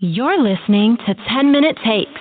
You're listening to 10 Minute Takes.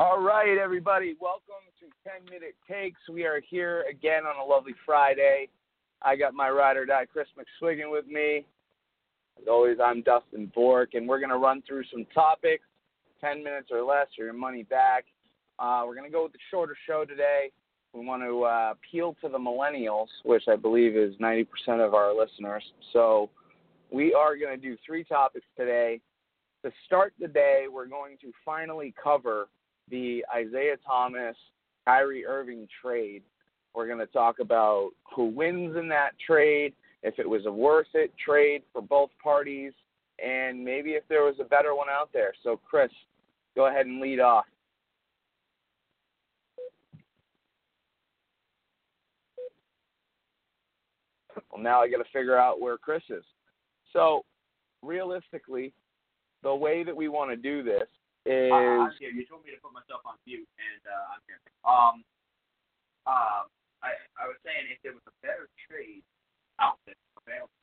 All right, everybody, welcome to 10 Minute Takes. We are here again on a lovely Friday. I got my ride or die Chris McSwiggan with me. As always, I'm Dustin Bork, and we're going to run through some topics, 10 minutes or less, or your money back. Uh, we're going to go with the shorter show today. We want to uh, appeal to the millennials, which I believe is 90% of our listeners. So we are going to do three topics today. To start the day, we're going to finally cover the Isaiah Thomas Kyrie Irving trade. We're going to talk about who wins in that trade, if it was a worth it trade for both parties, and maybe if there was a better one out there. So, Chris, go ahead and lead off. Well, now I got to figure out where Chris is. So, realistically, the way that we want to do this is. Uh, I'm here. You told me to put myself on mute, and uh, I'm here. Um, uh, I I was saying if there was a better trade out there available,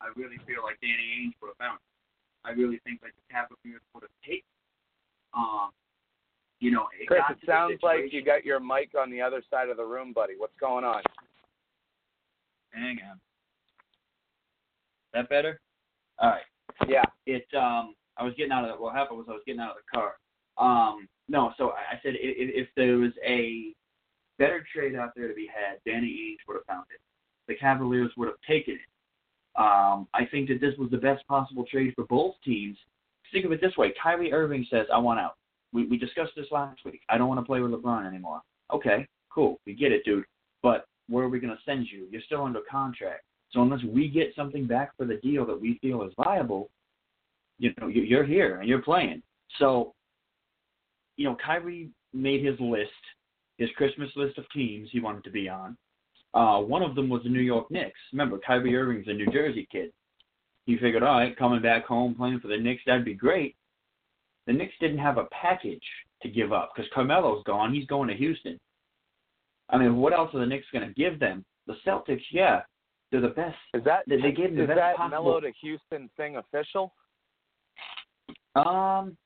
I really feel like Danny Ainge would have found it. I really think like the Cavaliers would have taken. Um, you know, it Chris, it sounds like you got your mic on the other side of the room, buddy. What's going on? Hang on. That better? All right. Yeah. it um I was getting out of the what happened was I was getting out of the car. Um no, so I I said if, if there was a better trade out there to be had, Danny Ainge would have found it. The Cavaliers would have taken it. Um, I think that this was the best possible trade for both teams. Think of it this way: Kyrie Irving says, "I want out." We we discussed this last week. I don't want to play with LeBron anymore. Okay, cool, we get it, dude. But where are we going to send you? You're still under contract. So unless we get something back for the deal that we feel is viable, you know, you- you're here and you're playing. So, you know, Kyrie made his list, his Christmas list of teams he wanted to be on. Uh, one of them was the New York Knicks. Remember, Kyrie Irving's a New Jersey kid. He figured, all right, coming back home playing for the Knicks, that'd be great. The Knicks didn't have a package to give up because Carmelo's gone. He's going to Houston. I mean, what else are the Knicks going to give them? The Celtics, yeah, they're the best. Is that They- they gave him the best that possible- Mellow to Houston thing official? Um,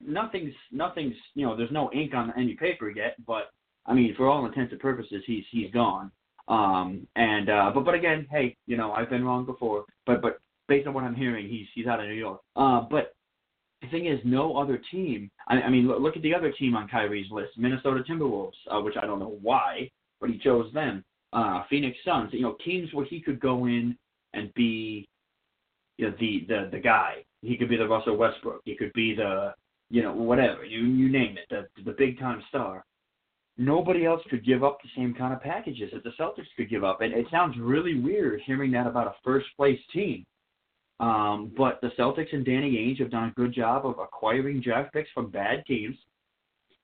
nothing's nothing's you know there's no ink on any paper yet, but I mean for all intents and purposes he's he's gone. Um, and uh, but but again, hey, you know I've been wrong before, but but based on what I'm hearing, he's he's out of New York. Uh, but the thing is, no other team. I, I mean, look, at the other team on Kyrie's list, Minnesota Timberwolves, uh, which I don't know why, but he chose them. Uh, Phoenix Suns, you know, teams where he could go in and be you know, the the the guy. He could be the Russell Westbrook. He could be the you know whatever you you name it, the the big time star. Nobody else could give up the same kind of packages that the Celtics could give up, and it sounds really weird hearing that about a first place team. Um, but the Celtics and Danny Ainge have done a good job of acquiring draft picks from bad teams.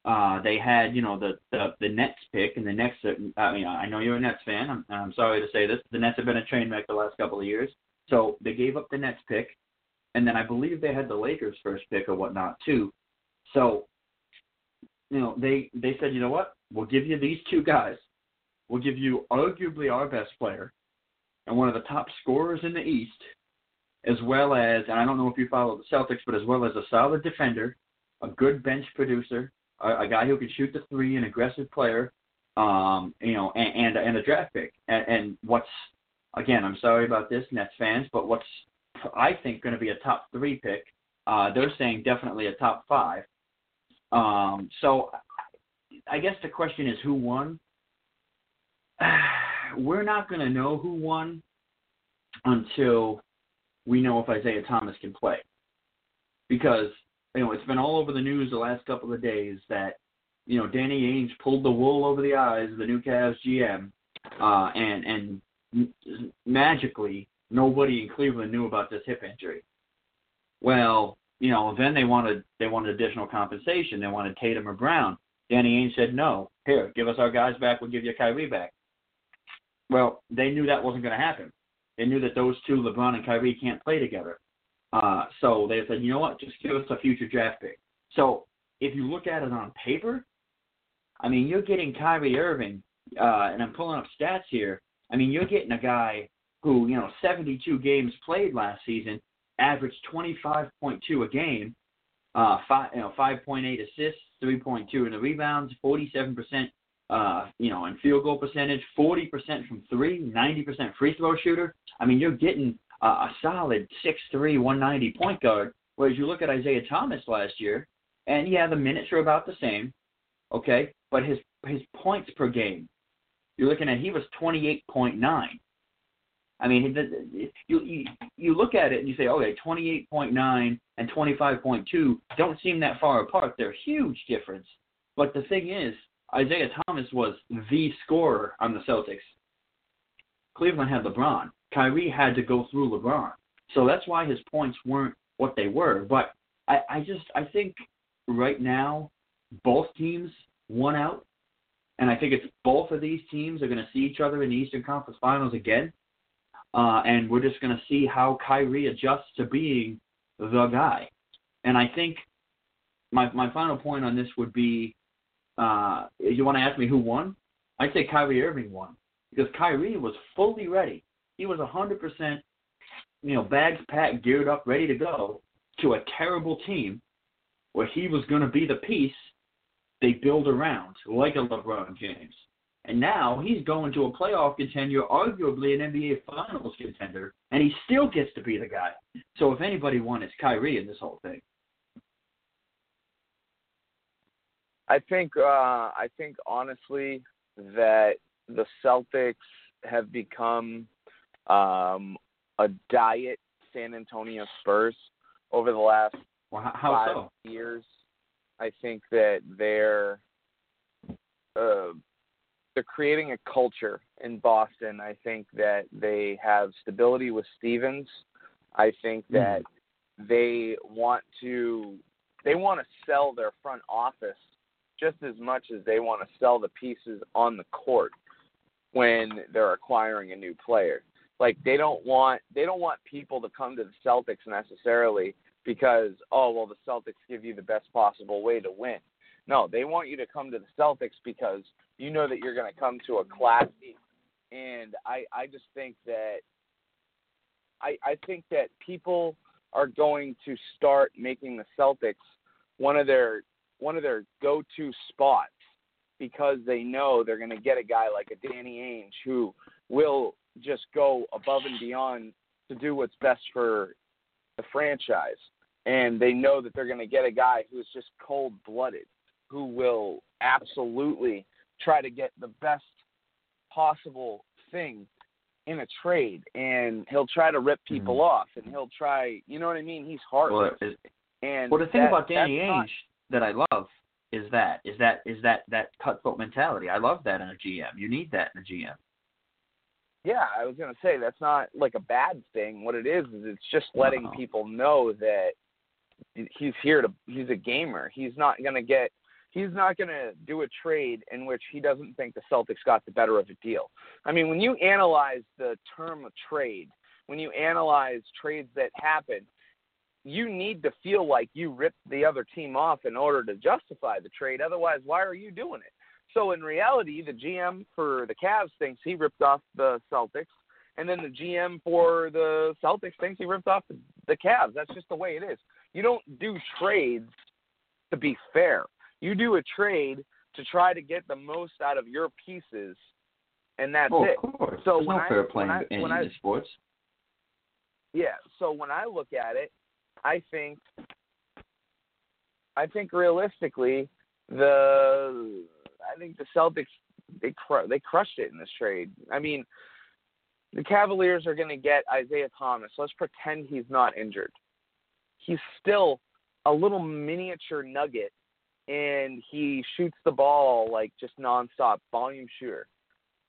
Uh, they had, you know, the, the the Nets pick, and the Nets. I mean, I know you're a Nets fan. I'm, I'm sorry to say this. The Nets have been a train wreck the last couple of years. So they gave up the Nets pick, and then I believe they had the Lakers first pick or whatnot too. So, you know, they they said, you know what? We'll give you these two guys. We'll give you arguably our best player and one of the top scorers in the East, as well as, and I don't know if you follow the Celtics, but as well as a solid defender, a good bench producer, a, a guy who can shoot the three, an aggressive player, um, you know, and and, and a draft pick. And, and what's again, I'm sorry about this, Nets fans, but what's I think going to be a top three pick. Uh, they're saying definitely a top five. Um, so I guess the question is who won. We're not going to know who won until we know if Isaiah Thomas can play, because you know it's been all over the news the last couple of days that you know Danny Ainge pulled the wool over the eyes of the new Cavs GM uh, and and magically nobody in Cleveland knew about this hip injury. Well, you know, then they wanted they wanted additional compensation. They wanted Tatum or Brown. Danny Ainge said, "No, here, give us our guys back. We'll give you Kyrie back." Well, they knew that wasn't going to happen. They knew that those two, LeBron and Kyrie, can't play together. Uh, so they said, you know what, just give us a future draft pick. So if you look at it on paper, I mean, you're getting Kyrie Irving, uh, and I'm pulling up stats here. I mean, you're getting a guy who, you know, 72 games played last season, averaged 25.2 a game, uh, five, you know, 5.8 assists, 3.2 in the rebounds, 47%, uh, you know, in field goal percentage, 40% from three, 90% free throw shooter. I mean, you're getting a, a solid 6'3", 190 point guard. Whereas you look at Isaiah Thomas last year, and yeah, the minutes are about the same, okay, but his his points per game, you're looking at he was 28.9. I mean, you, you you look at it and you say, okay, 28.9 and 25.2 don't seem that far apart. They're huge difference. But the thing is, Isaiah Thomas was the scorer on the Celtics. Cleveland had LeBron. Kyrie had to go through LeBron. So that's why his points weren't what they were. But I, I just I think right now both teams won out. And I think it's both of these teams are going to see each other in the Eastern Conference Finals again. Uh, and we're just going to see how Kyrie adjusts to being the guy. And I think my my final point on this would be, uh, you want to ask me who won? I'd say Kyrie Irving won because Kyrie was fully ready. He was 100%, you know, bags packed, geared up, ready to go to a terrible team where he was going to be the piece they build around, like a LeBron James. And now he's going to a playoff contender, arguably an NBA Finals contender, and he still gets to be the guy. So if anybody won, it's Kyrie in this whole thing. I think uh, I think honestly that the Celtics have become um, a diet San Antonio Spurs over the last well, how five so? years. I think that they're uh, they're creating a culture in Boston. I think that they have stability with Stevens. I think Hmm. that they want to they want to sell their front office just as much as they want to sell the pieces on the court when they're acquiring a new player. Like they don't want they don't want people to come to the Celtics necessarily because oh well the Celtics give you the best possible way to win. No, they want you to come to the Celtics because you know that you're going to come to a classy. And I I just think that I I think that people are going to start making the Celtics one of their one of their go-to spots because they know they're going to get a guy like a Danny Ainge who will just go above and beyond to do what's best for the franchise. And they know that they're going to get a guy who's just cold-blooded, who will absolutely try to get the best possible thing in a trade and he'll try to rip mm-hmm. people off and he'll try you know what I mean? He's heartless. Well, and well, the thing that- about Danny Ainge not- that I love is that is that is that that cutthroat mentality. I love that in a GM. You need that in a GM. Yeah, I was gonna say that's not like a bad thing. What it is is it's just letting people know that he's here to. He's a gamer. He's not gonna get. He's not gonna do a trade in which he doesn't think the Celtics got the better of a deal. I mean, when you analyze the term of trade, when you analyze trades that happen, you need to feel like you ripped the other team off in order to justify the trade. Otherwise, why are you doing it? So in reality, the GM for the Cavs thinks he ripped off the Celtics, and then the GM for the Celtics thinks he ripped off the Cavs. That's just the way it is. You don't do trades to be fair. You do a trade to try to get the most out of your pieces, and that's oh, it. of course. So There's when no I- fair when play I- in I- sports. Yeah. So when I look at it, I think I think realistically the I think the Celtics they cr- they crushed it in this trade. I mean, the Cavaliers are going to get Isaiah Thomas. Let's pretend he's not injured. He's still a little miniature nugget and he shoots the ball like just nonstop volume shooter.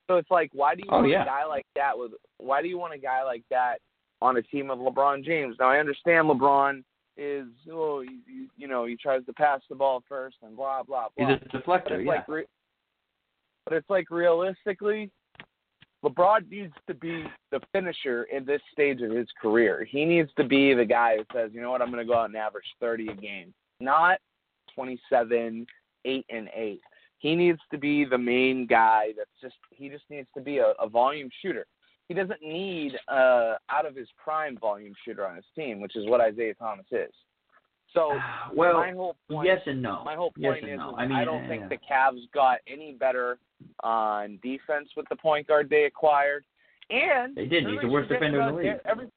So it's like, why do you Oh, want yeah. a guy like that with? Why do you want a guy like that on a team of LeBron James? Now I understand LeBron is oh you, you, know he tries to pass the ball first and blah blah blah. He's a But deflector, it's yeah. like, re- but it's like realistically, LeBron needs to be the finisher in this stage of his career. He needs to be the guy who says, you know what, I'm going to go out and average 30 a game, not 27, eight and eight. He needs to be the main guy. That's just he just needs to be a, a volume shooter. He doesn't need uh out of his prime volume shooter on his team, which is what Isaiah Thomas is. So well, my whole point yes and no. my whole yes point and is, no. is I mean, don't uh, think the Cavs got any better on defense with the point guard they acquired. And They didn't. He's the worst defender in the league. Every,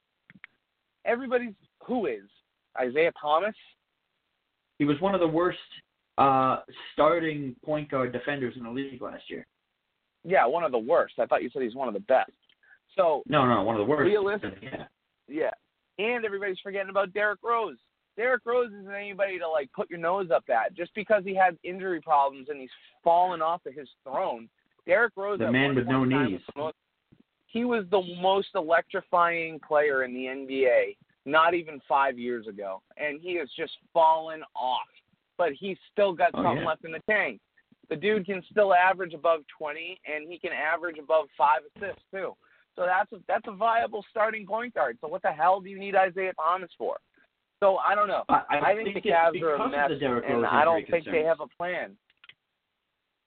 everybody's who is Isaiah Thomas? He was one of the worst uh, starting point guard defenders in the league last year. Yeah, one of the worst. I thought you said he's one of the best. So No, no, one of the worst. Realistic- Yeah. yeah, and everybody's forgetting about Derrick Rose. Derrick Rose isn't anybody to like put your nose up at just because he had injury problems and he's fallen off of his throne. Derrick Rose, The man with no point in time knees. was most- he was the most electrifying player in the NBA not even five years ago, and he has just fallen off. But he's still got Oh, something yeah. left in the tank. The dude can still average above 20, and he can average above five assists too. So that's a, that's a viable starting point guard. So what the hell do you need Isaiah Thomas for? So I don't know. I, I think, the it's Cavs are a mess, the and I don't think they have a plan.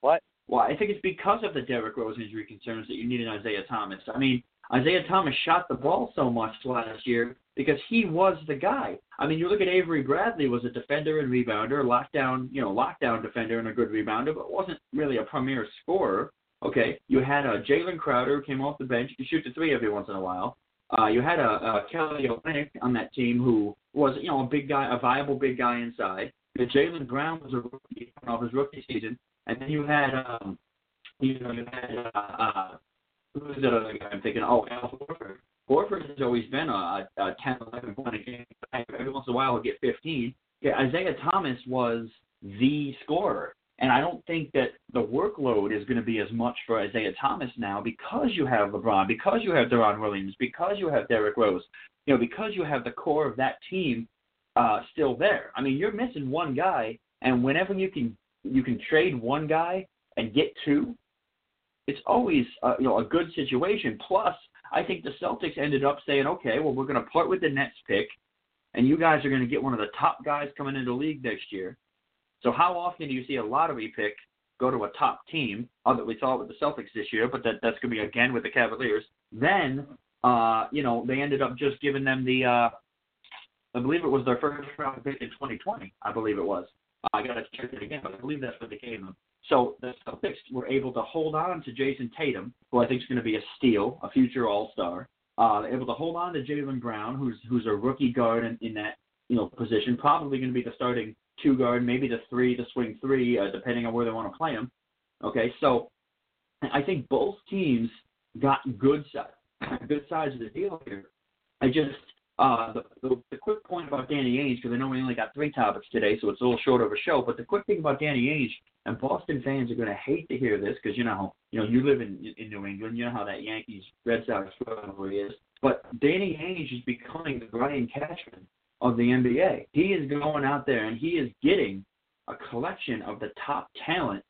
What? Well, I think it's because of the Derrick Rose injury concerns that you need an Isaiah Thomas. I mean, Isaiah Thomas shot the ball so much last year because he was the guy. I mean, you look at Avery Bradley was a defender and rebounder, lockdown, you know, lockdown defender and a good rebounder, but wasn't really a premier scorer. Okay, you had uh, Jalen Crowder who came off the bench, could shoot the three every once in a while. Uh, you had a, a Kelly Olynyk on that team who was, you know, a big guy, a viable big guy inside. Jaylen Brown was a rookie coming off his rookie season, and then you had, um, you know, you had uh, uh, who's the other guy I'm thinking? Oh, Al Horford. Horford has always been a, a, a 10, 11 point a game. Every once in a while, he'll get 15. Yeah, Isaiah Thomas was the scorer. And I don't think that the workload is going to be as much for Isaiah Thomas now because you have LeBron, because you have Deron Williams, because you have Derrick Rose, you know, because you have the core of that team uh, still there. I mean, you're missing one guy, and whenever you can you can trade one guy and get two, it's always uh, you know a good situation. Plus, I think the Celtics ended up saying, okay, well we're going to part with the Nets pick, and you guys are going to get one of the top guys coming into the league next year. So how often do you see a lottery pick go to a top team? Other we saw it with the Celtics this year, but that that's going to be again with the Cavaliers. Then uh, you know they ended up just giving them the uh, I believe it was their first round pick in 2020. I believe it was. I got to check it again, but I believe that's what they gave them. So the Celtics were able to hold on to Jayson Tatum, who I think is going to be a steal, a future All Star. Uh, able to hold on to Jaylen Brown, who's who's a rookie guard in, in that you know position, probably going to be the starting two guard, maybe the three, the swing three, uh, depending on where they want to play him. Okay, so I think both teams got good side, good sides of the deal here. I just uh, the, the the quick point about Danny Ainge because I know we only got three topics today, so it's a little short of a show. But the quick thing about Danny Ainge and Boston fans are going to hate to hear this because you know you know you live in in New England, you know how that Yankees Red Sox rivalry is. But Danny Ainge is becoming the Brian Cashman of the NBA. He is going out there and he is getting a collection of the top talent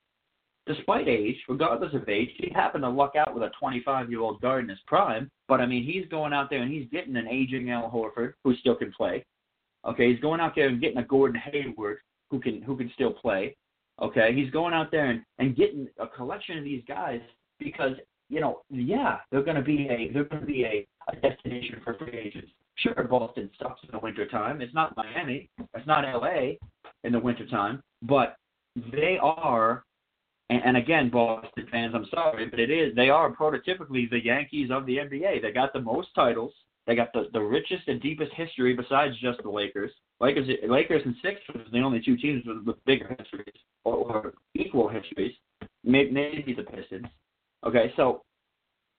despite age, regardless of age, he happened to luck out with a 25 year old guard in his prime. But I mean, he's going out there and he's getting an aging Al Horford who still can play. Okay, he's going out there and getting a Gordon Hayward who can who can still play. Okay, he's going out there and, and getting a collection of these guys because you know, yeah, they're going to be a they're going to be a, a destination for free agents. Sure, Boston sucks in the wintertime. It's not Miami. It's not L.A. in the wintertime, but they are and, and again, Boston fans, I'm sorry, but it is they are prototypically the Yankees of the NBA. They got the most titles. They got the, the richest and deepest history besides just the Lakers. Lakers, Lakers and Sixers are the only two teams with, with bigger histories or, or equal histories. Maybe, maybe the Pistons. Okay, so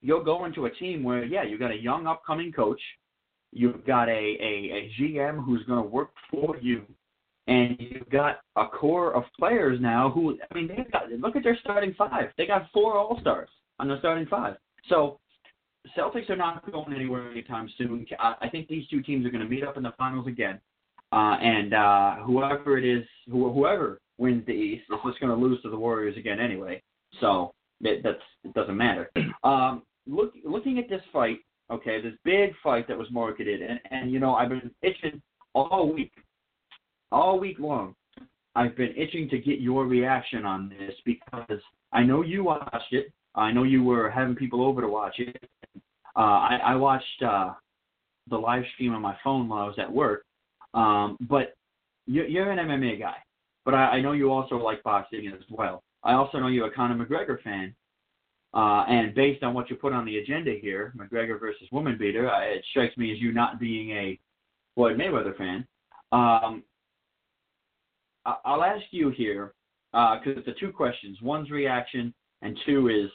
you'll go into a team where yeah, you've got a young upcoming coach. You've got a, a, a GM who's going to work for you and you've got a core of players now who I mean they've got look at their starting five. They got four all stars. on their starting five. So Celtics are not going anywhere anytime soon. I, think these two teams are going to meet up in the finals again. Uh, and uh, whoever it is, wh- whoever wins the East is just going to lose to the Warriors again anyway. So it, that's it doesn't matter. Um, look, looking at this fight, okay, this big fight that was marketed, and and you know I've been itching all week, all week long. I've been itching to get your reaction on this because I know you watched it. I know you were having people over to watch it. Uh, I, I watched uh, the live stream on my phone while I was at work. Um, but you're, you're an MMA guy, but I, I know you also like boxing as well. I also know you're a Conor McGregor fan. Uh, and based on what you put on the agenda here, McGregor versus Woman Beater, uh, it strikes me as you not being a Floyd Mayweather fan. Um, I- I'll ask you here because it's the two questions. One's reaction, and two is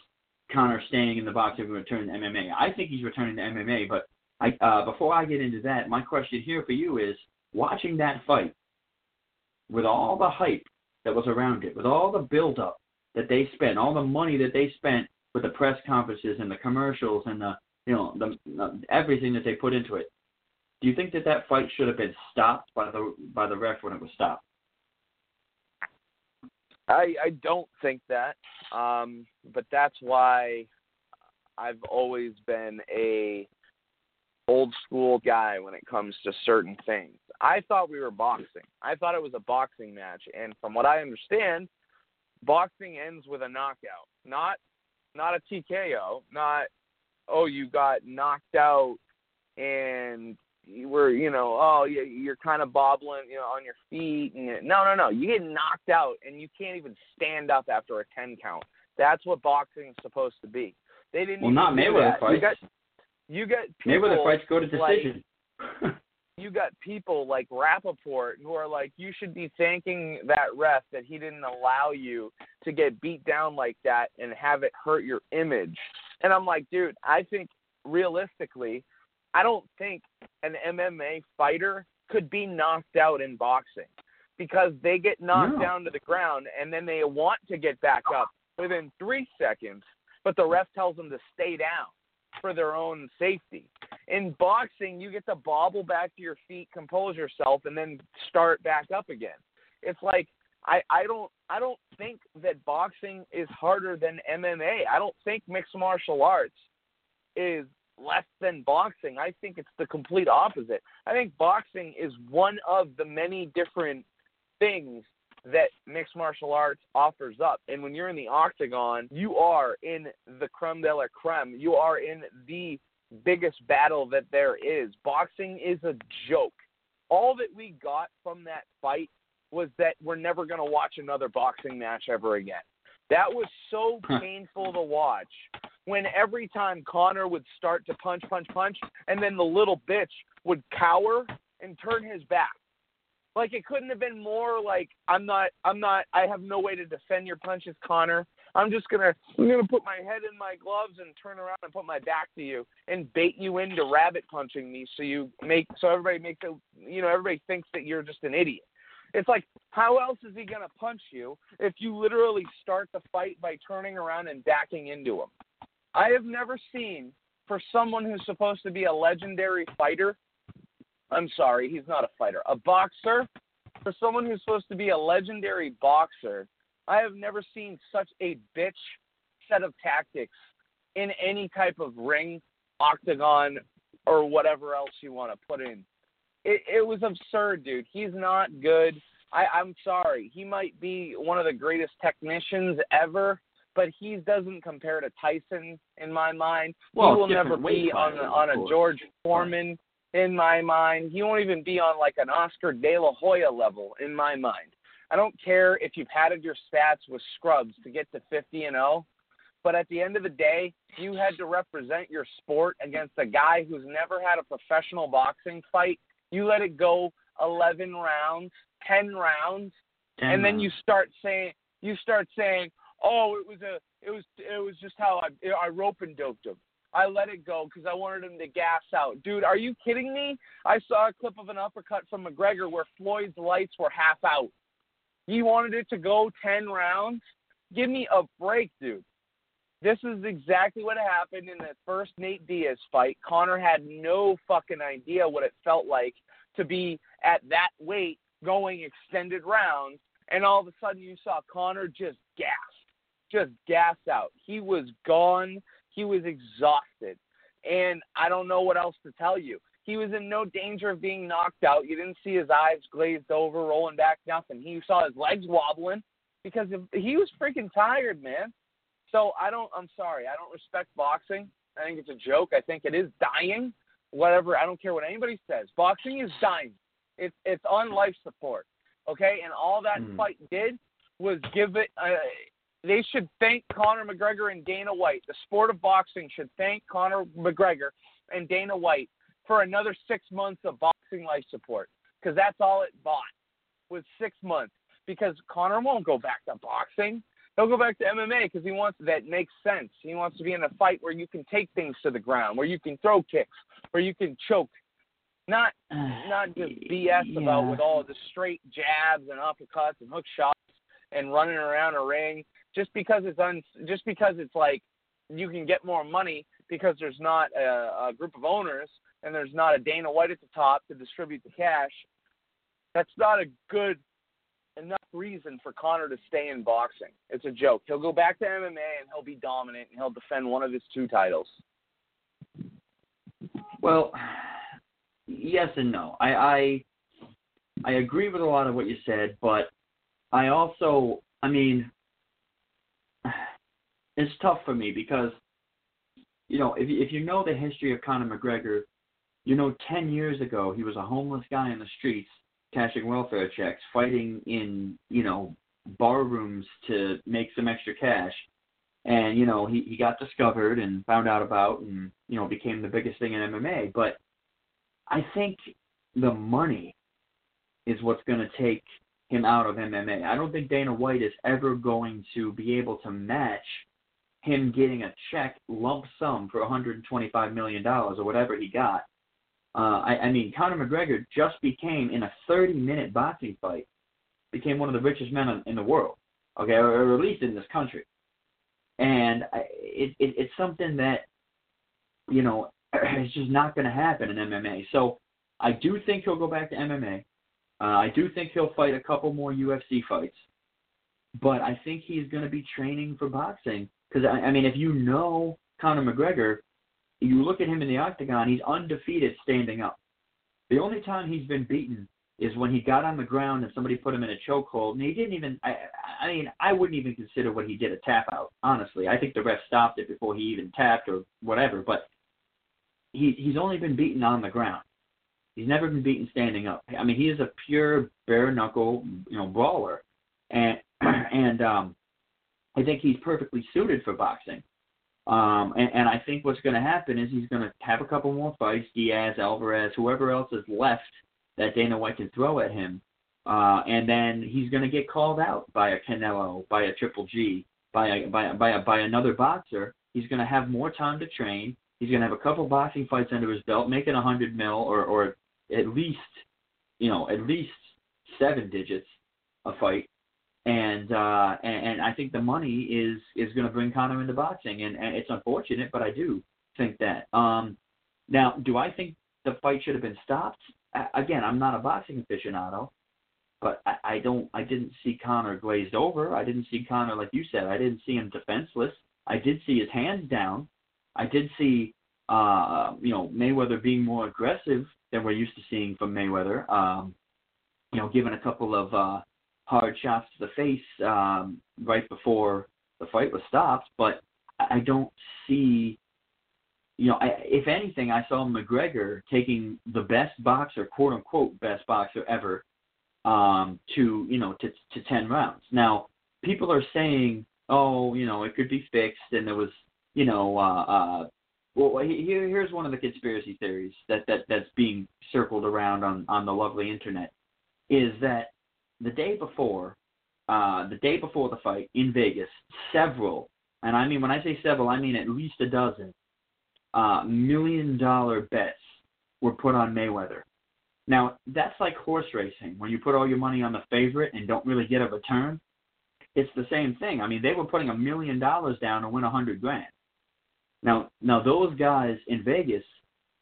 Conor staying in the boxing and returning to MMA. I think he's returning to MMA, but I, uh, before I get into that, my question here for you is: watching that fight with all the hype that was around it, with all the build-up that they spent, all the money that they spent with the press conferences and the commercials and the you know the everything that they put into it. Do you think that that fight should have been stopped by the by the ref when it was stopped? I I don't think that, um, but that's why I've always been a old school guy when it comes to certain things. I thought we were boxing. I thought it was a boxing match, and from what I understand, boxing ends with a knockout, not not a TKO, not oh you got knocked out and you were you know oh you, you're kind of bobbling you know on your feet and no no no you get knocked out and you can't even stand up after a 10 count that's what boxing is supposed to be they didn't Well, not Mayweather fights. you got you got Mayweather fights go to like- decision. you got people like Rapaport who are like, you should be thanking that ref that he didn't allow you to get beat down like that and have it hurt your image. And I'm like, dude, I think realistically, I don't think an MMA fighter could be knocked out in boxing because they get knocked No. down to the ground and then they want to get back up within three seconds, but the ref tells them to stay down for their own safety. In boxing, you get to bobble back to your feet, compose yourself, and then start back up again. It's like I, I don't I don't think that boxing is harder than MMA. I don't think mixed martial arts is less than boxing. I think it's the complete opposite. I think boxing is one of the many different things that mixed martial arts offers up. And when you're in the octagon, you are in the creme de la creme. You are in the biggest battle that there is. Boxing is a joke. All that we got from that fight was that we're never going to watch another boxing match ever again. That was so painful to watch. When every time Conor would start to punch, punch, punch, and then the little bitch would cower and turn his back. Like it couldn't have been more like I'm not I'm not I have no way to defend your punches, Conor. I'm just gonna I'm gonna put my head in my gloves and turn around and put my back to you and bait you into rabbit punching me so you make so everybody makes a you know everybody thinks that you're just an idiot. It's like how else is he gonna punch you if you literally start the fight by turning around and backing into him? I have never seen for someone who's supposed to be a legendary fighter. I'm sorry, he's not a fighter, a boxer. For someone who's supposed to be a legendary boxer, I have never seen such a bitch set of tactics in any type of ring, octagon, or whatever else you want to put in. It, it was absurd, dude. He's not good. I, I'm sorry. He might be one of the greatest technicians ever, but he doesn't compare to Tyson in my mind. Well, he will never be on a, on a. George Foreman in my mind. He won't even be on like an Oscar De La Hoya level in my mind. I don't care if you've padded your stats with scrubs to get to 50 and 0, but at the end of the day, you had to represent your sport against a guy who's never had a professional boxing fight. You let it go 11 rounds, 10 rounds, Ten and then you start saying you start saying, "Oh, it was a it was it was just how I I rope and doped him. I let it go because I wanted him to gas out." Dude, are you kidding me? I saw a clip of an uppercut from McGregor where Floyd's lights were half out. He wanted it to go 10 rounds. Give me a break, dude. This is exactly what happened in the first Nate Diaz fight. Conor had no fucking idea what it felt like to be at that weight going extended rounds, and all of a sudden you saw Conor just gassed, just gassed out. He was gone. He was exhausted. And I don't know what else to tell you. He was in no danger of being knocked out. You didn't see his eyes glazed over, rolling back, nothing. He saw his legs wobbling because he was freaking tired, man. So I don't. I'm sorry. I don't respect boxing. I think it's a joke. I think it is dying. Whatever. I don't care what anybody says. Boxing is dying. It's it's on life support. Okay, and all that Mm. fight did was give it. Uh, they should thank Conor McGregor and Dana White. The sport of boxing should thank Conor McGregor and Dana White for another six months of boxing life support because that's all it bought was six months. Because Conor won't go back to boxing. He'll go back to MMA because he wants that makes sense. He wants to be in a fight where you can take things to the ground, where you can throw kicks, where you can choke, not not just BS about with all the straight jabs and uppercuts and hook shots and running around a ring just because it's un just because it's like you can get more money because there's not a, a group of owners and there's not a Dana White at the top to distribute the cash. That's not a good reason for Conor to stay in boxing. It's a joke. He'll go back to MMA and he'll be dominant and he'll defend one of his two titles. Well, yes and no. I, I I agree with a lot of what you said, but I also, I mean, it's tough for me because, you know, if if you know the history of Conor McGregor, you know, ten years ago he was a homeless guy in the streets cashing welfare checks, fighting in you know bar rooms to make some extra cash and you know he he got discovered and found out about and you know became the biggest thing in MMA but I think the money is what's going to take him out of MMA. I don't think Dana White is ever going to be able to match him getting a check lump sum for 125 million dollars or whatever he got. Uh, I, I mean, Conor McGregor just became in a 30-minute boxing fight, became one of the richest men in, the world, okay, or, or at least in this country and I, it, it it's something that you know it's just not going to happen in MMA. So I do think he'll go back to MMA. Uh, I do think he'll fight a couple more UFC fights, but I think he's going to be training for boxing because I, I mean, if you know Conor McGregor, you look at him in the octagon, he's undefeated standing up. The only time he's been beaten is when he got on the ground and somebody put him in a chokehold, and he didn't even. I, I mean, I wouldn't even consider what he did a tap out. Honestly, I think the ref stopped it before he even tapped or whatever. But he he's only been beaten on the ground. He's never been beaten standing up. I mean, he is a pure bare knuckle, you know, brawler, and and um, I think he's perfectly suited for boxing. Um, and, and I think what's going to happen is he's going to have a couple more fights, Diaz, Alvarez, whoever else is left that Dana White can throw at him. Uh, and then he's going to get called out by a Canelo, by a Triple G, by a, by a, by a, by another boxer. He's going to have more time to train. He's going to have a couple boxing fights under his belt, making a hundred mil or or at least, you know, at least seven digits a fight. And uh, and, and I think the money is is going to bring Conor into boxing, and, and it's unfortunate, but I do think that. Um, now, do I think the fight should have been stopped? A- Again, I'm not a boxing aficionado, but I, I don't. I didn't see Conor glazed over. I didn't see Conor like you said. I didn't see him defenseless. I did see his hands down. I did see, uh, you know, Mayweather being more aggressive than we're used to seeing from Mayweather. Um, you know, giving a couple of uh, hard shots to the face um, right before the fight was stopped. But I don't see you know, I, if anything, I saw McGregor taking the best boxer, quote unquote, best boxer ever, um, to you know, to to ten rounds. Now, people are saying, oh, you know, it could be fixed, and there was, you know, uh, uh, well, here here's one of the conspiracy theories that that that's being circled around on on the lovely internet, is that the day before, uh, the day before the fight in Vegas, several, and I mean when I say several, I mean at least a dozen uh, million dollar bets were put on Mayweather. Now, that's like horse racing, when you put all your money on the favorite and don't really get a return. it's the same thing. I mean, they were putting a million dollars down to win a hundred grand. Now, now those guys in Vegas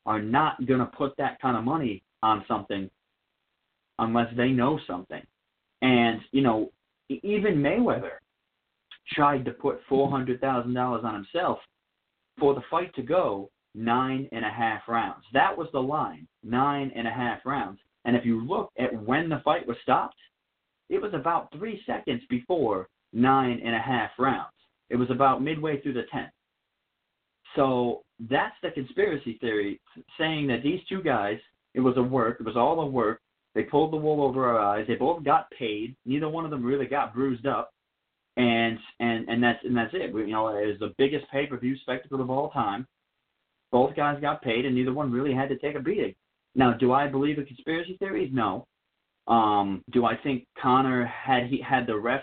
are not going to put that kind of money on something unless they know something. And you know, even Mayweather tried to put four hundred thousand dollars on himself for the fight to go nine and a half rounds. That was the line, nine and a half rounds. And if you look at when the fight was stopped, it was about three seconds before nine and a half rounds. It was about midway through the tenth. So that's the conspiracy theory, saying that these two guys, it was a work, it was all a work. They pulled the wool over our eyes. They both got paid. Neither one of them really got bruised up, and and and that's and that's it. We, you know, it was the biggest pay-per-view spectacle of all time. Both guys got paid, and neither one really had to take a beating. Now, do I believe in conspiracy theories? No. Um, do I think Conor had he had the ref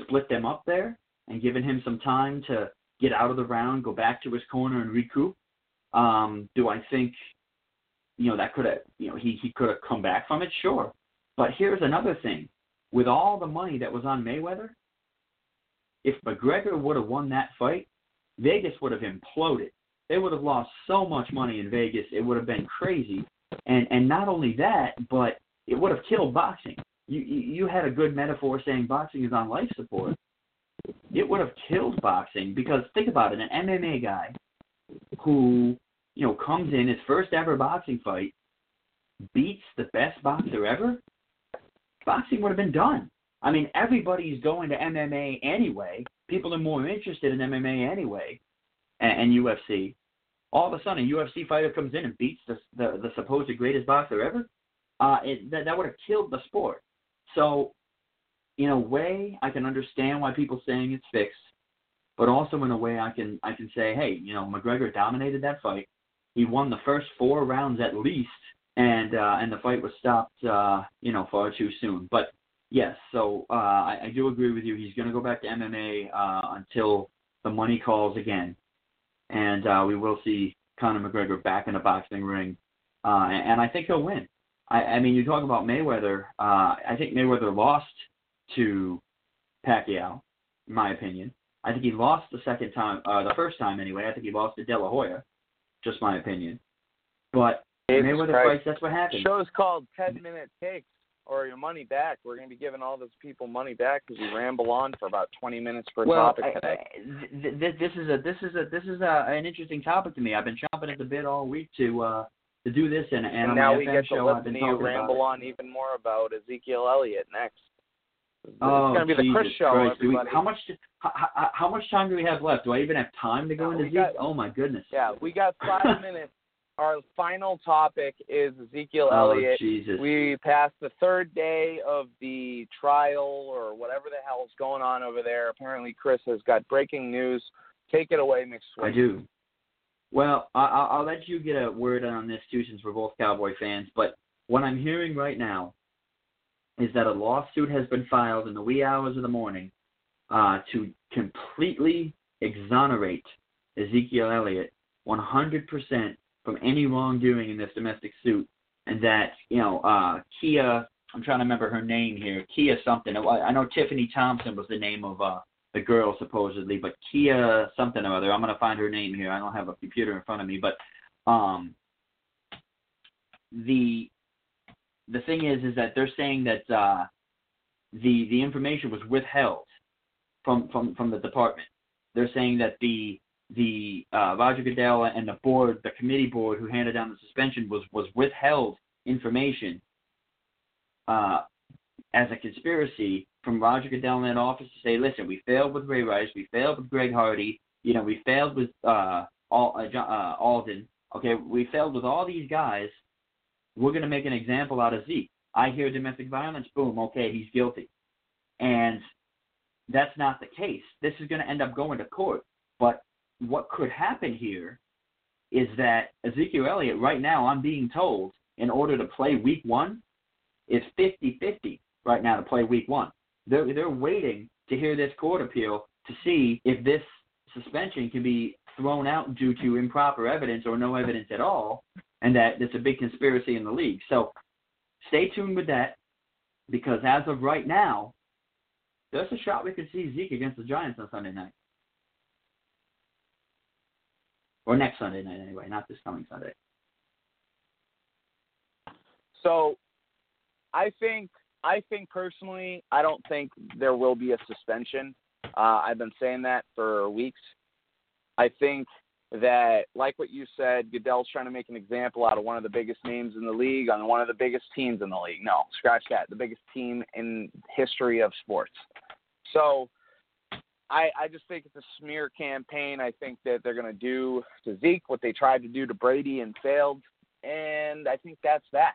split them up there and given him some time to get out of the round, go back to his corner and recoup? Um, do I think you know that could have you know he he could have come back from it? Sure. But here's another thing: with all the money that was on Mayweather, if McGregor would have won that fight, Vegas would have imploded. They would have lost so much money in Vegas; it would have been crazy. And and not only that, but it would have killed boxing. You, you you had a good metaphor saying boxing is on life support. It would have killed boxing because think about it, an MMA guy who you know comes in his first ever boxing fight, beats the best boxer ever. Boxing would have been done. I mean, everybody's going to MMA anyway. People are more interested in MMA anyway, and, and UFC. All of a sudden, a UFC fighter comes in and beats the the, the supposed greatest boxer ever uh, it, that, that would have killed the sport. So, in a way, I can understand why people saying it's fixed, but also in a way, I can I can say, hey, you know, McGregor dominated that fight. He won the first four rounds at least, and uh, and the fight was stopped, uh, you know, far too soon. But yes, so uh, I, I do agree with you. He's going to go back to MMA uh, until the money calls again, and uh, we will see Conor McGregor back in the boxing ring, uh, and, and I think he'll win. I, I mean, you talk about Mayweather. Uh, I think Mayweather lost to Pacquiao, in my opinion. I think he lost the second time, uh, the first time anyway. I think he lost to De La Hoya, just my opinion. But Jesus Mayweather Christ. fights, that's what happens. Show's called 10 Minute Takes or your money back. We're going to be giving all those people money back because we ramble on for about 20 minutes per well, topic today. I- th- th- this is a this is a this is a, an interesting topic to me. I've been chomping at the bit all week to uh to do this, and and, and now we FM get to show listen to you ramble on even more about Ezekiel Elliott next. It's Oh, going to be the Chris Jesus show, Christ. Do we, how much how, how, much time do we have left? Do I even have time to go No, into Zeke? oh my goodness. Yeah, we got five minutes. Our final topic is Ezekiel Oh Elliott. Jesus. We passed the third day of the trial or whatever the hell's going on over there. Apparently, Chris has got breaking news. Take it away, McSween. I do. Well, I, I- I'll let you get a word on this too, since we're both Cowboy fans. But what I'm hearing right now is that a lawsuit has been filed in the wee hours of the morning uh, to completely exonerate Ezekiel Elliott 100% from any wrongdoing in this domestic suit, and that you know uh, Kia. I'm trying to remember her name here. Kia something. I know Tiffany Thompson was the name of uh, the girl supposedly, but Kia something or other. I'm gonna find her name here. I don't have a computer in front of me, but um, the the thing is, is that they're saying that uh, the the information was withheld from from from the department. They're saying that the the uh, Roger Goodell and the board, the committee board who handed down the suspension, was was withheld information uh, as a conspiracy from Roger Goodell in that office to say, listen, we failed with Ray Rice, we failed with Greg Hardy, you know, we failed with uh, Al, uh, John, uh, Alden, okay, we failed with all these guys. We're going to make an example out of Zeke. I hear domestic violence, boom, okay, he's guilty. And that's not the case. This is going to end up going to court. But what could happen here is that Ezekiel Elliott, right now, I'm being told, in order to play week one, is 50 50 right now to play week one. They're, they're waiting to hear this court appeal to see if this suspension can be thrown out due to improper evidence or no evidence at all, and that there's a big conspiracy in the league. So stay tuned with that because as of right now, there's a shot we could see Zeke against the Giants on Sunday night. Or next Sunday night, anyway, not this coming Sunday. So, I think I think personally, I don't think there will be a suspension. Uh, I've been saying that for weeks. I think that, like what you said, Goodell's trying to make an example out of one of the biggest names in the league on one of the biggest teams in the league. No, scratch that. The biggest team in history of sports. So I, I just think it's a smear campaign. I think that they're going to do to Zeke what they tried to do to Brady and failed. And I think that's that.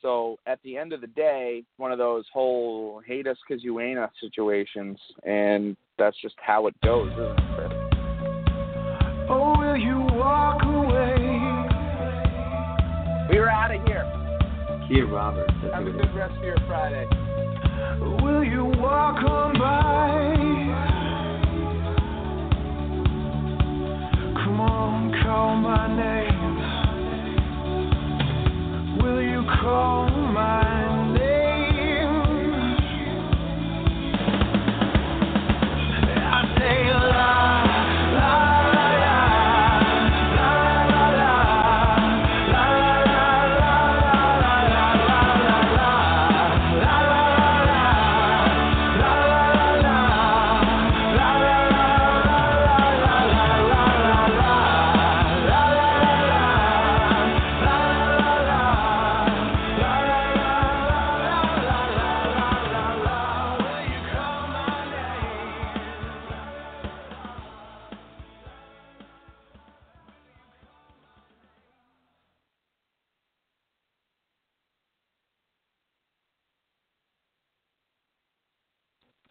So at the end of the day, one of those whole hate us because you ain't us situations. And that's just how it goes, isn't it? Oh, will you walk away? We're out of here. Kia Roberts. Have a who it is. good rest of your Friday. Will you walk on by?